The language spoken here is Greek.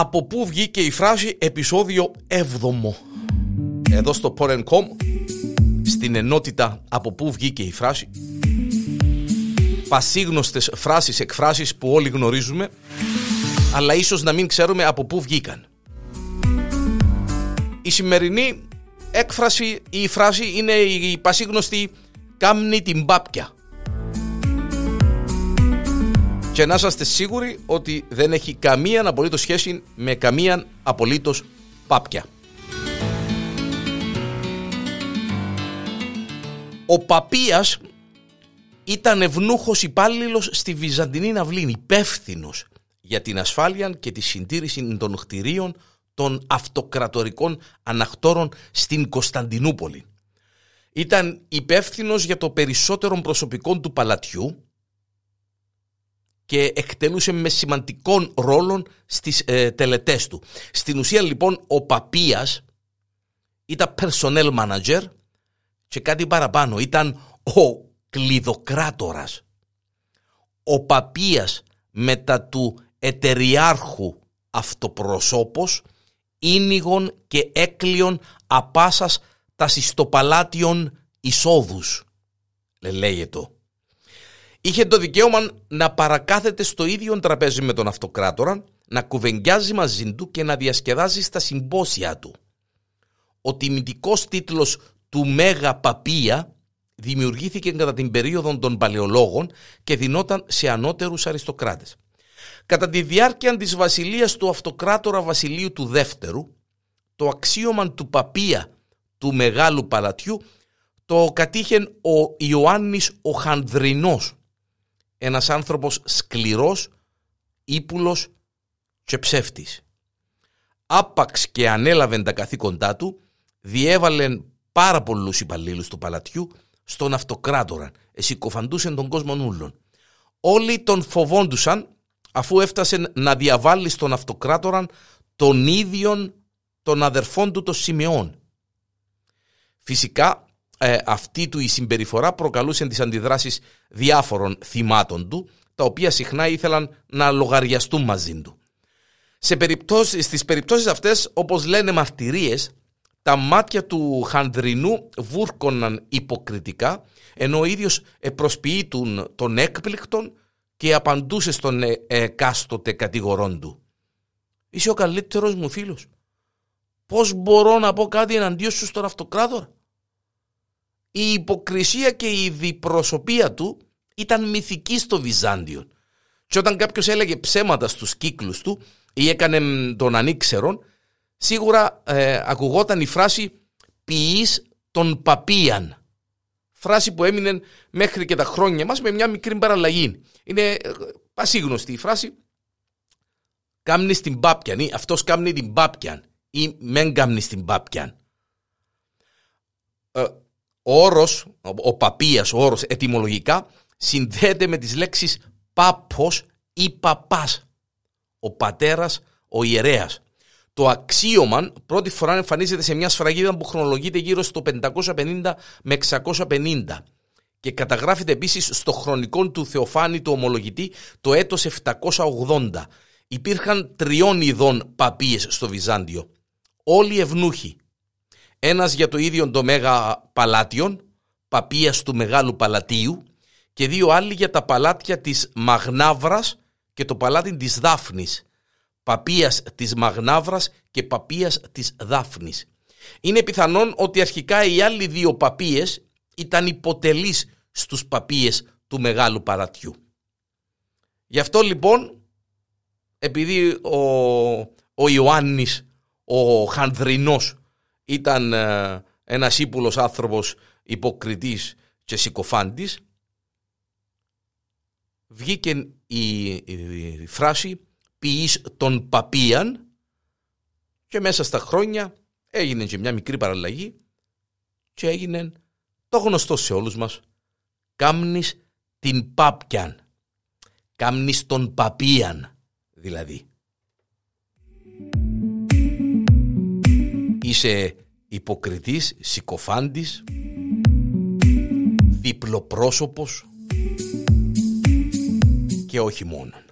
από πού βγήκε η φράση επεισόδιο 7 εδώ στο Porn.com στην ενότητα από πού βγήκε η φράση πασίγνωστες φράσεις, εκφράσεις που όλοι γνωρίζουμε αλλά ίσως να μην ξέρουμε από πού βγήκαν. Η σημερινή έκφραση ή φράση είναι η πασίγνωστη «κάμνη την πάπια». Και να είσαστε σίγουροι ότι δεν έχει καμία απολύτως σχέση με καμία απολύτως πάπια. Ο Παπίας ήταν ευνούχος υπάλληλος στη Βυζαντινή Ναυλή, υπεύθυνος για την ασφάλεια και τη συντήρηση των κτηρίων των αυτοκρατορικών ανακτόρων στην Κωνσταντινούπολη. Ήταν υπεύθυνος για το περισσότερο προσωπικό του παλατιού και εκτελούσε με σημαντικών ρόλων στις ε, τελετές του. Στην ουσία λοιπόν ο Παπίας ήταν personnel manager και κάτι παραπάνω. Ήταν ο κλειδοκράτορας. Ο Παπίας μετά του εταιριάρχου αυτοπροσώπος ίνιγον και έκλειον απάσας τα συστοπαλάτιον εισόδους, λέγεται. Είχε το δικαίωμα να παρακάθεται στο ίδιο τραπέζι με τον αυτοκράτορα, να κουβεντιάζει μαζί του και να διασκεδάζει στα συμπόσια του. Ο τιμητικός τίτλος του Μέγα Παπία δημιουργήθηκε κατά την περίοδο των παλαιολόγων και δινόταν σε ανώτερους αριστοκράτες. Κατά τη διάρκεια της βασιλείας του αυτοκράτορα Βασιλείου του Δεύτερου, το αξίωμα του παπία του Μεγάλου Παλατιού το κατήχε ο Ιωάννης ο Χανδρινός, ένας άνθρωπος σκληρός, ύπουλος και ψεύτης. Άπαξ και ανέλαβε τα καθήκοντά του, διέβαλε πάρα πολλούς υπαλλήλους του παλατιού στον αυτοκράτορα, εσυκοφαντούσε τον κόσμο νουλων. Όλοι τον φοβόντουσαν αφού έφτασε να διαβάλει στον αυτοκράτορα τον ίδιο των αδερφών του των Σιμεών. Φυσικά ε, αυτή του η συμπεριφορά προκαλούσε τις αντιδράσεις διάφορων θυμάτων του, τα οποία συχνά ήθελαν να λογαριαστούν μαζί του. Σε περιπτώσεις, στις περιπτώσεις αυτές, όπως λένε μαρτυρίες, τα μάτια του Χανδρινού βούρκωναν υποκριτικά, ενώ ο ίδιος προσποιήτουν τον έκπληκτον και απαντούσε στον ε, εκάστοτε κατηγορών του. Είσαι ο καλύτερος μου φίλος. Πώς μπορώ να πω κάτι εναντίον σου στον αυτοκράτορα; Η υποκρισία και η διπροσωπεία του ήταν μυθική στο Βυζάντιο. Και όταν κάποιος έλεγε ψέματα στους κύκλους του ή έκανε τον ανήξερον, σίγουρα ε, ακουγόταν η φράση «ποιείς τον παπίαν». Φράση που έμεινε μέχρι και τα χρόνια μας με μια μικρή παραλλαγή. Είναι ε, πασίγνωστη η φράση «Κάμνει την πάπιαν» ή «αυτός κάμνει την πάπιαν» ή «μεν κάμνεις την πάπιαν». Ε, ο όρος, ο παπίας, ο όρος ετυμολογικά συνδέεται με τις λέξεις πάπος ή παπάς. Ο πατέρας, ο ιερέας. Το αξίωμα πρώτη φορά εμφανίζεται σε μια σφραγίδα που χρονολογείται γύρω στο 550 με 650 και καταγράφεται επίσης στο χρονικό του Θεοφάνη του ομολογητή το έτος 780. Υπήρχαν τριών ειδών παπίες στο Βυζάντιο. Όλοι ευνούχοι. Ένας για το ίδιο το Μέγα Παλάτιον, παπίας του Μεγάλου Παλατίου και δύο άλλοι για τα παλάτια της Μαγνάβρας και το παλάτι της Δάφνης παπίας της Μαγνάβρας και παπίας της Δάφνης. Είναι πιθανόν ότι αρχικά οι άλλοι δύο παπίες ήταν υποτελείς στους παπίες του Μεγάλου Παρατιού. Γι' αυτό λοιπόν, επειδή ο, ο Ιωάννης, ο Χανδρινός, ήταν ε, ένας ύπουλος άνθρωπος υποκριτής και συκοφάντης, βγήκε η, η φράση ποιής των παπίαν και μέσα στα χρόνια έγινε και μια μικρή παραλλαγή και έγινε το γνωστό σε όλους μας. Κάμνης την πάπιαν κάμνης τον παπίαν δηλαδή είσαι υποκριτής, συκοφάντης διπλοπρόσωπος και όχι μόνος